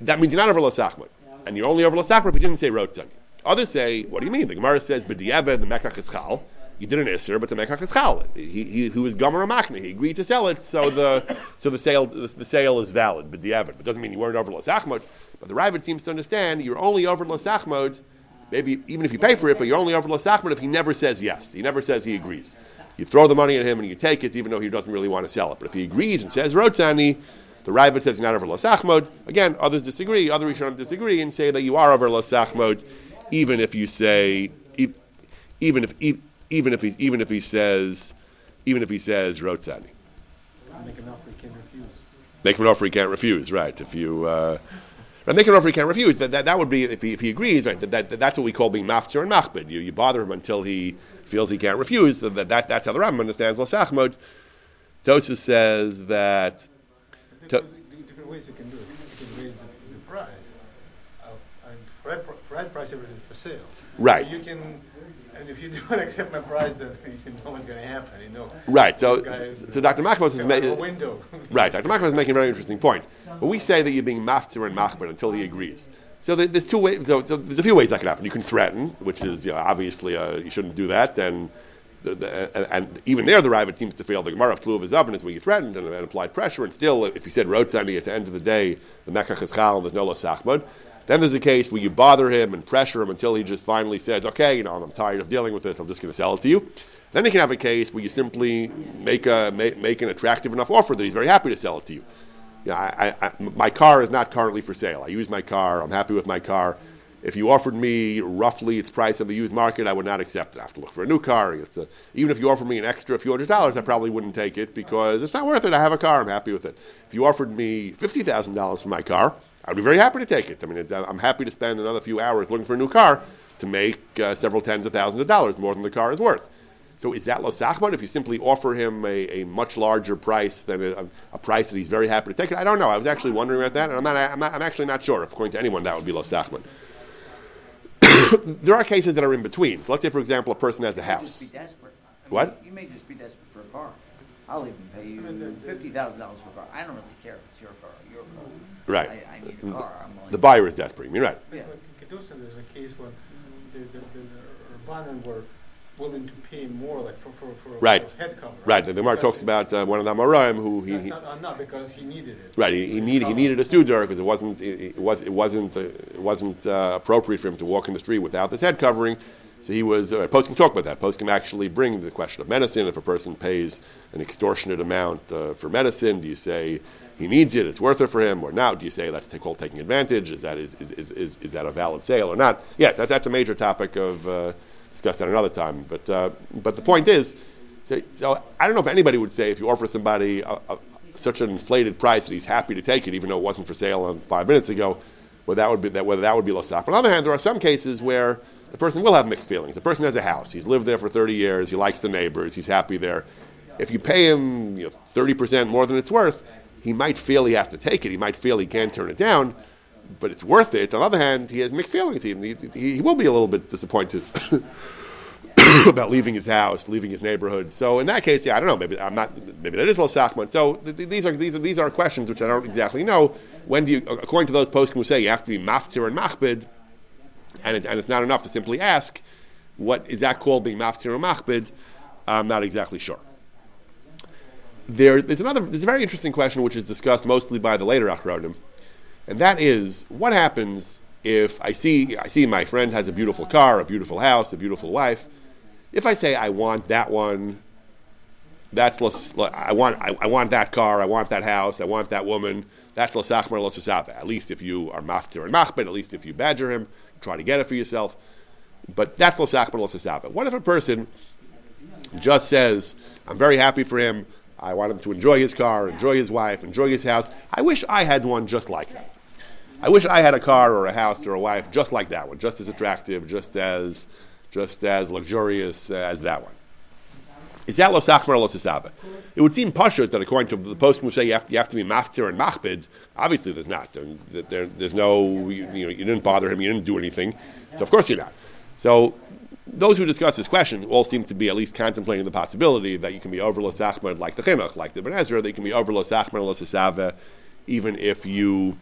[SPEAKER 1] that means you're not over Lasachmod. And you're only over Lasachmod if he didn't say Rotzani. Others say, what do you mean? The Gemara says, B'diavad, the Mekach is Chal. You did an Isser, but the Mekach is Chal. He, he, who was Gomer Makna, he agreed to sell it, so the, so the, sale, the, the sale is valid, B'diavad. But it doesn't mean you weren't over Lasachmod. But the Raavad seems to understand you're only over Lasachmod, maybe even if you pay for it, but you're only over Lasachmod if he never says yes. He never says he agrees. You throw the money at him and you take it, even though he doesn't really want to sell it. But if he agrees and says Rotzani, the Raavad says not over Lasachmod. Again, others disagree. Other Rishonim disagree and say that you are over Lasachmod even if you say, even if even if he even if he says, even if he says Rotzani.
[SPEAKER 2] Make an offer he can't refuse.
[SPEAKER 1] Make him an offer he can't refuse, right? If you uh, make an offer he can't refuse, that, that, that would be if he, if he agrees, right? That, that, that's what we call being maftir and machbid. You, you bother him until he feels he can't refuse. So that, that that's how the Rambam understands Lasachmod. Tosfos says that.
[SPEAKER 2] There are different ways you can do it. You can raise the, the price. Uh, and for that, price, everything for sale.
[SPEAKER 1] Right.
[SPEAKER 2] You can, and if you don't accept my price, then you know what's going to happen. You know.
[SPEAKER 1] Right. So, so Dr. Makmos is making.
[SPEAKER 2] window.
[SPEAKER 1] Right, Dr. Makmos is making a very interesting point. When we say that you're being maftir and machbid until he agrees, so there's two ways. So, so there's a few ways that can happen. You can threaten, which is you know, obviously uh, you shouldn't do that, and the, the, and, and even there the Raavad seems to fail. The Gemara of Tluv is oven is where you threatened and, and applied pressure, and still, if you said Rotzani at the end of the day, the Mekach is and there's no Lasachmod, then there's a case where you bother him and pressure him until he just finally says, okay, you know, I'm tired of dealing with this, I'm just going to sell it to you. Then you can have a case where you simply make, a, make, make an attractive enough offer that he's very happy to sell it to you. You know, I, I, my car is not currently for sale. I use my car. I'm happy with my car. If you offered me roughly its price of the used market, I would not accept it. I have to look for a new car. A, even if you offered me an extra few hundred dollars, I probably wouldn't take it because it's not worth it. I have a car. I'm happy with it. If you offered me fifty thousand dollars for my car, I'd be very happy to take it. I mean, I'm happy to spend another few hours looking for a new car to make uh, several tens of thousands of dollars more than the car is worth. So is that Losachman if you simply offer him a, a much larger price than a, a, price that he's very happy to take it? I don't know. I was actually wondering about that, and I'm, not, I'm, not, I'm actually not sure. If according to anyone, that would be Losachman. there are cases that are in between. So let's say, for example, a person has a
[SPEAKER 3] You may just
[SPEAKER 1] house.
[SPEAKER 3] be desperate. I mean,
[SPEAKER 1] What?
[SPEAKER 3] You may just be desperate for a car. I'll even pay you fifty thousand dollars for a car. I don't really care if it's your car your car.
[SPEAKER 1] Right.
[SPEAKER 3] I, I need a car. I'm
[SPEAKER 1] The buyer is desperate. You're right.
[SPEAKER 3] Yeah.
[SPEAKER 2] In Kedusha, there's a case where the, the, the Rabbanan were willing to pay more, like for, for, for
[SPEAKER 1] Right.
[SPEAKER 2] a head cover.
[SPEAKER 1] Right. The Gemara talks about uh, one of the Amoraim who
[SPEAKER 2] It's
[SPEAKER 1] he,
[SPEAKER 2] not,
[SPEAKER 1] he
[SPEAKER 2] not, uh, not because he needed it.
[SPEAKER 1] Right, he, he needed he needed a sudar because it wasn't it, it was it wasn't uh, it wasn't uh, appropriate for him to walk in the street without this head covering. So he was. Uh, Post can talk about that. Post can actually bring the question of medicine. If a person pays an extortionate amount uh, for medicine, do you say he needs it? It's worth it for him, or not? Do you say that's called taking advantage? Is that is is, is, is, that a valid sale or not? Yes, that's that's a major topic of uh, discussed at another time. But uh, but the point is, so, so I don't know if anybody would say if you offer somebody a, a, such an inflated price that he's happy to take it, even though it wasn't for sale five minutes ago, whether that would be that whether that would be losak. On the other hand, there are some cases where the person will have mixed feelings. The person has a house; he's lived there for thirty years. He likes the neighbors. He's happy there. If you pay him you know, thirty percent more than it's worth, he might feel he has to take it. He might feel he can't turn it down. But it's worth it. On the other hand, he has mixed feelings. He, he, he will be a little bit disappointed about leaving his house, leaving his neighborhood. So in that case, yeah, I don't know. Maybe I'm not. Maybe that is well Sachman. So th- th- these are these are these are questions which I don't exactly know. When do you, according to those posts who say you have to be maftir and machbid, and it, and it's not enough to simply ask, what is that called being maftir or machbid? I'm not exactly sure. There, there's another. There's a very interesting question which is discussed mostly by the later Acharonim, and that is what happens if I see I see my friend has a beautiful car, a beautiful house, a beautiful wife. If I say I want that one, that's less, I want I, I want that car, I want that house, I want that woman. That's l'sachmer l'sasava. At least if you are maftir and machbet, at least if you badger him, try to get it for yourself. But that's l'sachmer l'sasava. What if a person just says, "I'm very happy for him. I want him to enjoy his car, enjoy his wife, enjoy his house. I wish I had one just like that. I wish I had a car or a house or a wife just like that one, just as attractive, just as just as luxurious as that one." Is that losachmer or losasaba? It would seem pashut that according to the post who say you have, you have to be maftir and machbid. Obviously, there's not. There, there, there's no. You, you know, you didn't bother him. You didn't do anything. So of course you're not. So those who discuss this question all seem to be at least contemplating the possibility that you can be over Los Achmed like the Chinuch, like the Ibn Ezra, they can be over Los Achmed and Los Esave, even if you,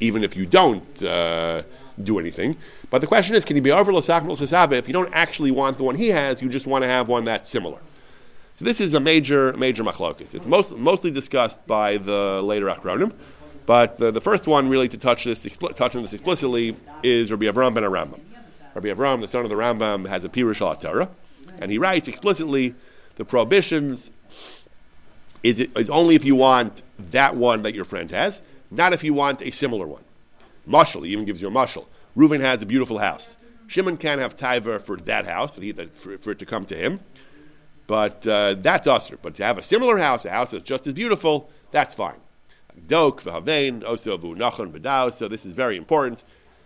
[SPEAKER 1] even if you don't uh, do anything. But the question is, can you be over Los if you don't actually want the one he has, you just want to have one that's similar? So this is a major, major machlokus. It's most, mostly discussed by the later Acharonim, but the, the first one really to touch this, touch on this explicitly is Rabbi Avram ben Arambam. Rabbi Avram, the son of the Rambam, has a Pirush Torah, and he writes explicitly the prohibitions is, is only if you want that one that your friend has, not if you want a similar one. Mushal, he even gives you a mushal. Reuven has a beautiful house. Shimon can have taiva for that house, that he, that, for, for, it to come to him, but uh, that's usher. But to have a similar house, a house that's just as beautiful, that's fine. Dok, v'havein, oso nachon v'dao. So this is very important.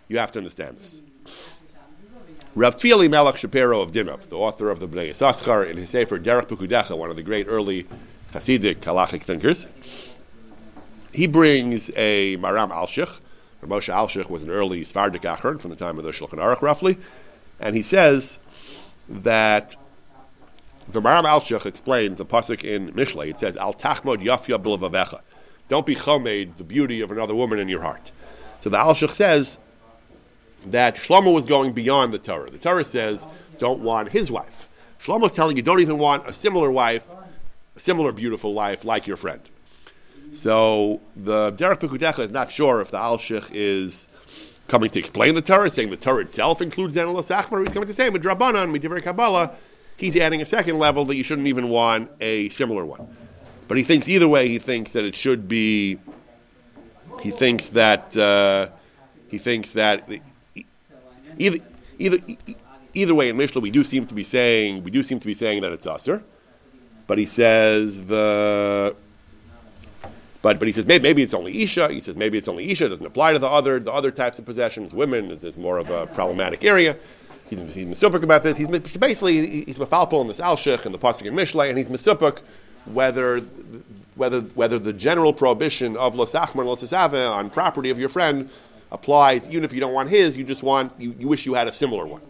[SPEAKER 1] You have to understand this. Tzvi Elimelech Shapiro of Dinov, the author of the Bnei Yissaschar, in his Sefer Derech Pekudecha, one of the great early Hasidic halachic thinkers, he brings a Maram Alshich. Moshe Alshich was an early Svardik Achron from the time of the Shulchan Aruch, roughly, and he says that the Maram Alshich explains a pasuk in Mishlei. It says, "Al tachmod yafya b'levavecha." Don't be chomed the beauty of another woman in your heart. So the Alshich says that Shlomo was going beyond the Torah. The Torah says, don't want his wife. Shlomo is telling you, don't even want a similar wife, a similar beautiful wife like your friend. So the Derech Pekudecha is not sure if the Alshich is coming to explain the Torah, saying the Torah itself includes Anilas Achmar. He's coming to say, with Midiver Kabbalah, he's adding a second level that you shouldn't even want a similar one. But he thinks either way, he thinks that it should be, he thinks that, uh, he thinks that either, either, either way, in Mishnah, we do seem to be saying we do seem to be saying that it's usher, but he says the. But, but he says maybe, maybe it's only isha. He says maybe it's only isha. It doesn't apply to the other the other types of possessions. Women is, is more of a problematic area. He's, he's misupik about this. He's basically he's mafalpol in this alshich and the pasuk in Mishlei, and he's misupik whether whether whether the general prohibition of losachmer and losasave on property of your friend applies even if you don't want his, you just want, you, you wish you had a similar one.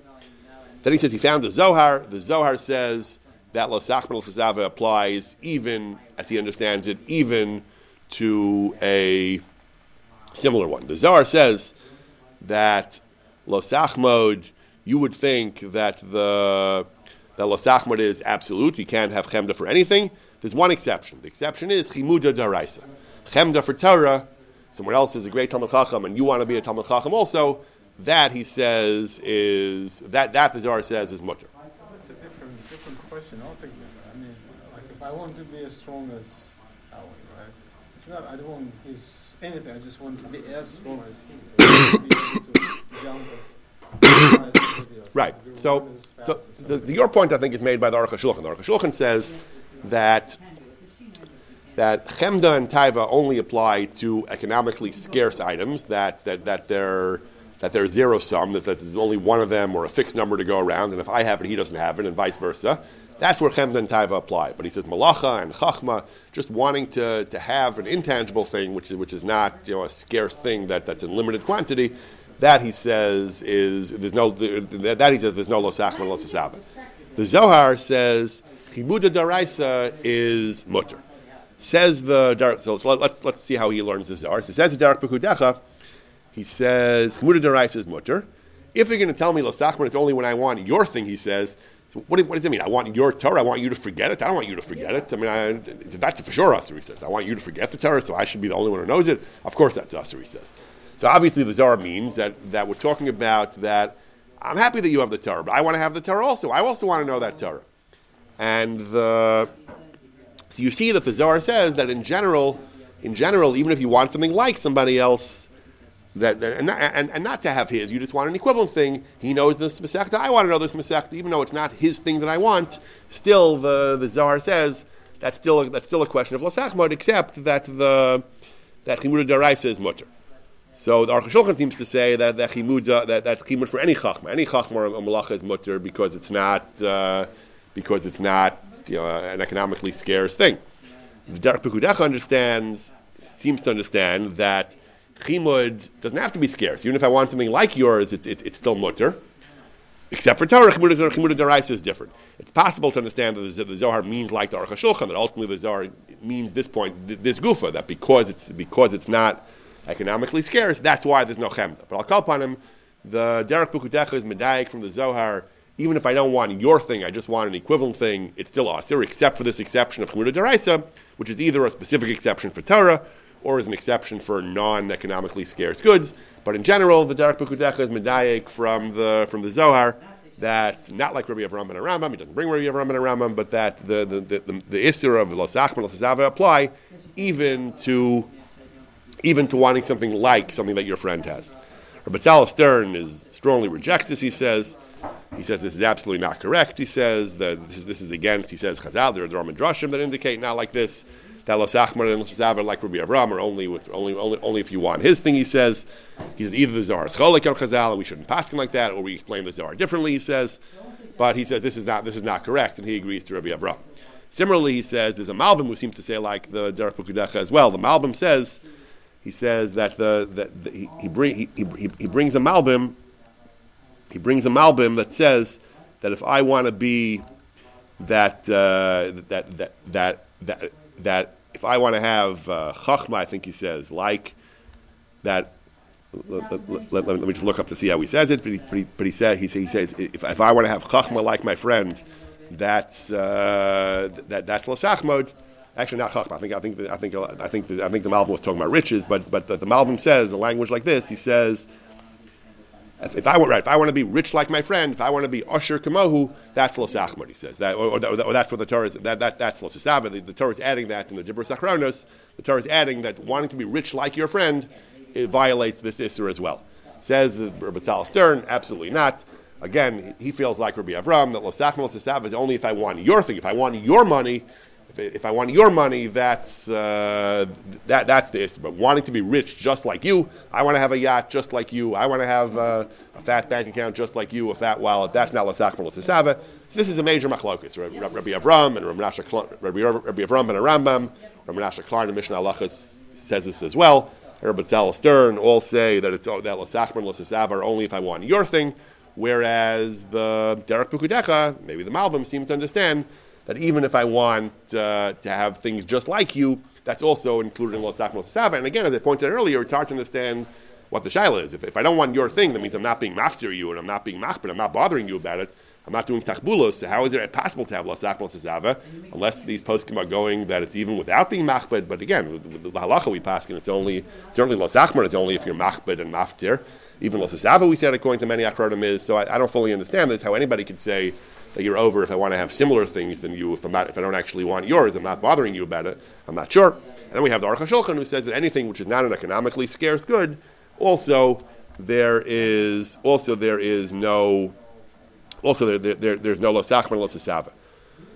[SPEAKER 1] Then he says he found the Zohar. The Zohar says that Losachman Losazava applies even, as he understands it, even to a similar one. The Zohar says that Losachmod, you would think that the that Losachmod is absolute. You can't have Chemda for anything. There's one exception. The exception is Chimuda Daraisa. Chemda for Torah someone else is a great Talmud Chacham and you want to be a Talmud Chacham also, that he says is that that the Zohar says is mutter.
[SPEAKER 2] It's a different different question altogether. I mean, like if I want to be as strong as? It's not. I don't want his anything. I just want to be as strong as he. So to as
[SPEAKER 1] Right. So, so the, the, your point, I think, is made by the Aruch HaShulchan. The Aruch HaShulchan says that that chemda and taiva only apply to economically scarce items, that, that, that they're that they're zero sum, that, that there's only one of them or a fixed number to go around, and if I have it, he doesn't have it, and vice versa. That's where chemda and taiva apply. But he says malacha and chachma, just wanting to, to have an intangible thing, which, which is not you know, a scarce thing that, that's in limited quantity, that he says is there's no that he says there's no losachma. The Zohar says chimuda daraisa is mutter. Says the so let's let's see how he learns this Zohar. So says the Derech Pekudecha, he says Chmuda Derais is mutter. If you're going to tell me Losachman, it's only when I want your thing. He says. So what, what, does it mean? I want your Torah. I want you to forget it. I don't want you to forget it. I mean, I, that's for sure he says. I want you to forget the Torah, so I should be the only one who knows it. Of course, that's he says. So obviously, the Zohar means that, that we're talking about that I'm happy that you have the Torah, but I want to have the Torah also. I also want to know that Torah. And the so you see that the Zohar says that in general, in general, even if you want something like somebody else, that and, and, and not to have his, you just want an equivalent thing. He knows this masechta. I want to know this masechta, even though it's not his thing that I want. Still, the the Zohar says that's still a, that's still a question of losachmod, except that the that chimuda daraisa is mutter. So the Aruch seems to say that that chimuda that that chimud for any chachma, any chachma or malacha is mutter because it's not uh, because it's not you know, an economically scarce thing. The Derech Pekudecha understands, seems to understand that chimud doesn't have to be scarce. Even if I want something like yours, it's, it, it's still mutter. Except for Torah, Chimura Daraisa is different. It's possible to understand that the Zohar means like the Aruch HaShulchan, that ultimately the Zohar means this point, this gufa, that because it's, because it's not economically scarce, that's why there's no chemda. But I'll call upon him, the Derech Pekudecha is medayik from the Zohar, even if I don't want your thing, I just want an equivalent thing, it's still asir, except for this exception of Chimura Daraisa, which is either a specific exception for Torah, or as an exception for non-economically scarce goods. But in general, the Derech Pekudecha is medayik from the from the Zohar that not like Rabbi Avraham and Rambam, he doesn't bring Rabbi Avraham and Rambam, but that the the the, the, the Isser of Los Achman Los apply even to even to wanting something like something that your friend has. Rabbi Stern is strongly rejects this. He says he says this is absolutely not correct. He says that this is, this is against. He says Chazal there are Roman drashim that indicate not like this that Achmar and Zavar like Rabbi Avram are only with only only only if you want his thing. He says he says either the Zohar is cholik el Chazal we shouldn't pass him like that, or we explain the Zohar differently. He says, but he says this is not this is not correct, and he agrees to Rabbi Avram. Similarly, he says there's a Malbim who seems to say like the Derech Pekudecha as well. The Malbim says he says that the that the, he he, bring, he, he, he brings a Malbim he brings a Malbim that says that if I want to be that uh, that that that that that if I want to have uh, chachma, I think he says like that. Let, let, let, let, me just look up to see how he says it. But he, but he, but he, said, he, he says if, if I want to have chachma like my friend, that's uh, that that's lasachmod. Actually, not chachma. I think I think the, I think I think the, I think the Malbim was talking about riches, but but the, the Malbim says a language like this. He says if, if I want, right, if I want to be rich like my friend, if I want to be usher kamohu, that's los achmar. He says that, or, or, or, that's what the Torah is. That, that that's los the, the Torah is adding that in the Dibur Sachronos. The Torah is adding that wanting to be rich like your friend, it violates this issur as well. Says the Rabbi Stern, absolutely not. Again, he feels like Rabbi Avram that los achmar los is only if I want your thing. If I want your money, if, I want your money, that's uh, that that's the issue. But wanting to be rich just like you, I want to have a yacht just like you. I want to have uh, a fat bank account just like you, a fat wallet. That's not l'sachmer l'sasava. This is a major machlokas. Rabbi Avram and Rabbi, Rabbi, Rabbi Avram and Rambam. Rabbi Nasha Klar and Mishneh Halachos says this as well. Rabbi Tzal Stern all say that it's that l'sachmer l'sasava are only if I want your thing. Whereas the Derech Pekudecha, maybe the Malbim, seems to understand that even if I want uh, to have things just like you, that's also included in Los Achmos Sava. And again, as I pointed out earlier, it's hard to understand what the shaila is. If, if I don't want your thing, that means I'm not being master you and I'm not being machbet, I'm not bothering you about it. I'm not doing takbulos. So how is it possible to have Los Achmos Sava unless these poskim are going that it's even without being machbet? But again, with, the halacha we pass, and it's only certainly Los Achmos it's only if you're machbet and maftir. Even Los Sava, we said, according to many acharonim, is. So I, I don't fully understand this. How anybody could say that you're over if I want to have similar things than you. If I'm not, if I don't actually want yours, I'm not bothering you about it. I'm not sure. And then we have the Aruch HaShulchan who says that anything which is not an economically scarce good, also there is also there is no also there, there, there there's no losachman losasava.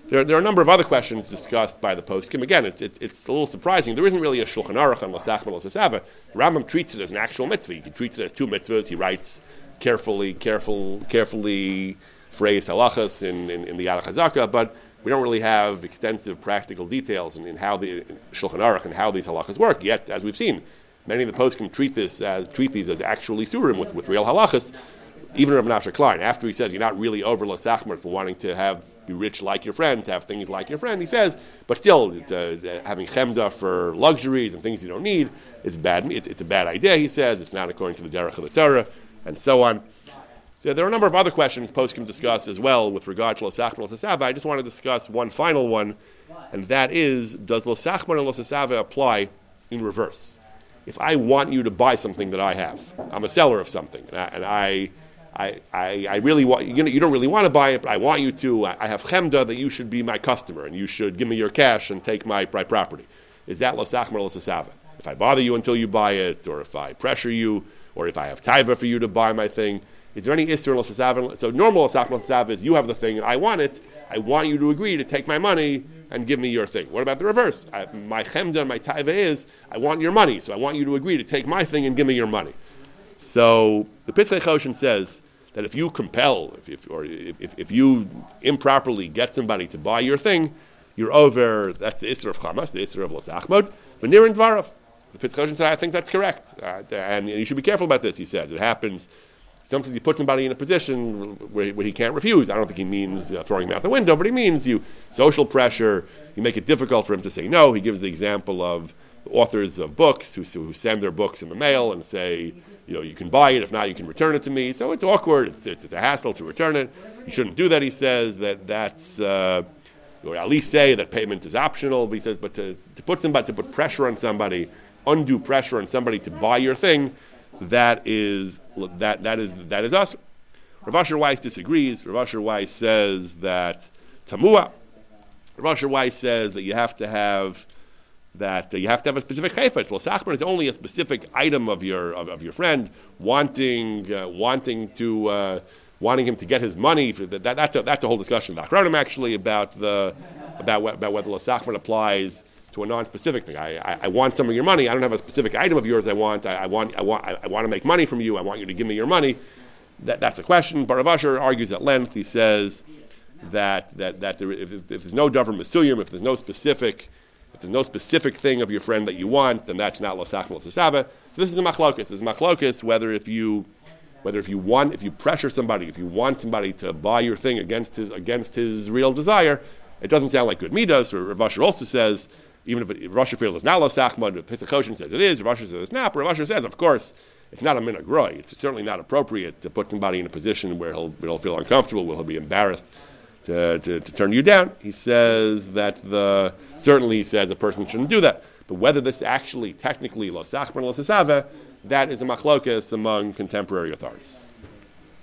[SPEAKER 1] There, there are a number of other questions discussed by the poskim. Again, it's, it's, it's a little surprising. There isn't really a shulchan aruch on losachman losasava. Rambam treats it as an actual mitzvah. He treats it as two mitzvahs. He writes carefully, careful, carefully phrase halachas in, in, in the Yad but we don't really have extensive practical details in, in how the Shulchan Aruch and how these halachas work. Yet, as we've seen, many of the poskim treat this as treat these as actually surim with, with real halachas. Even Rav Nasha Klein, after he says you're not really over lasachmer for wanting to have be rich like your friend, to have things like your friend, he says, but still uh, having chemda for luxuries and things you don't need is bad. It's, it's a bad idea. He says it's not according to the derech of the Torah, and so on. So there are a number of other questions poskim discuss as well with regard to Losachman and Losasava. I just want to discuss one final one, and that is, does Losachman and Losasava apply in reverse? If I want you to buy something that I have, I'm a seller of something, and I, and I I, I, I, really want you, know, you don't really want to buy it, but I want you to. I, I have chemda that you should be my customer and you should give me your cash and take my, my property. Is that lasachmer lasasava? If I bother you until you buy it, or if I pressure you, or if I have taiva for you to buy my thing, is there any Isser Losasav? So normal Losasav is you have the thing and I want it. I want you to agree to take my money and give me your thing. What about the reverse? I, my chemda, my taiva is I want your money, so I want you to agree to take my thing and give me your money. So the Pitzchei Choshen says that if you compel, if, if or if, if, you improperly get somebody to buy your thing, you're over. That's the Isser of Chamas, the Isser of Los Achmod, Venir and Dvarov. The Pitzchei Choshen said, I think that's correct, uh, and you should be careful about this. He says it happens Sometimes he puts somebody in a position where, where he can't refuse. I don't think he means uh, throwing him out the window, but he means you social pressure. You make it difficult for him to say no. He gives the example of authors of books who, who send their books in the mail and say, you know, you can buy it. If not, you can return it to me. So it's awkward. It's, it's, it's a hassle to return it. You shouldn't do that. He says that that's. Uh, or at least say that payment is optional. But he says, but to, to put somebody to put pressure on somebody, undue pressure on somebody to buy your thing, that is that that is that is us. Rav Asher Weiss disagrees. Rav Asher Weiss says that tamua. Rav Asher Weiss says that you have to have that uh, you have to have a specific chayfetz. Well, sachman is only a specific item of your of, of your friend wanting uh, wanting to. Uh, wanting him to get his money. That, that, that's, a, that's a whole discussion. The actually about the about, about whether Lasachman applies to a non-specific thing. I, I, I, want some of your money. I don't have a specific item of yours. I want. I, I want. I want. I, want to make money from you. I want you to give me your money. That, that's a question. But Rav Asher argues at length. He says that that that there, if, if, there's no davar mesuyim, if there's no specific, if there's no specific thing of your friend that you want, then that's not losachmal sasava. So this is a machlokus. This is a machlokus whether if you whether if you want, if you pressure somebody, if you want somebody to buy your thing against his against his real desire, it doesn't sound like good midas. Or Rav Asher also says, even if, Rav feels it's not lo sachmad, Pitzchei Choshen says it is, Asher says it's not, but Asher says, of course, it's not a minagroi. It's certainly not appropriate to put somebody in a position where he'll, he'll feel uncomfortable, where he'll be embarrassed to, to, to, turn you down. He says that the, certainly he says a person shouldn't do that. But whether this actually technically lo sachman lo that is a machlokas among contemporary authorities.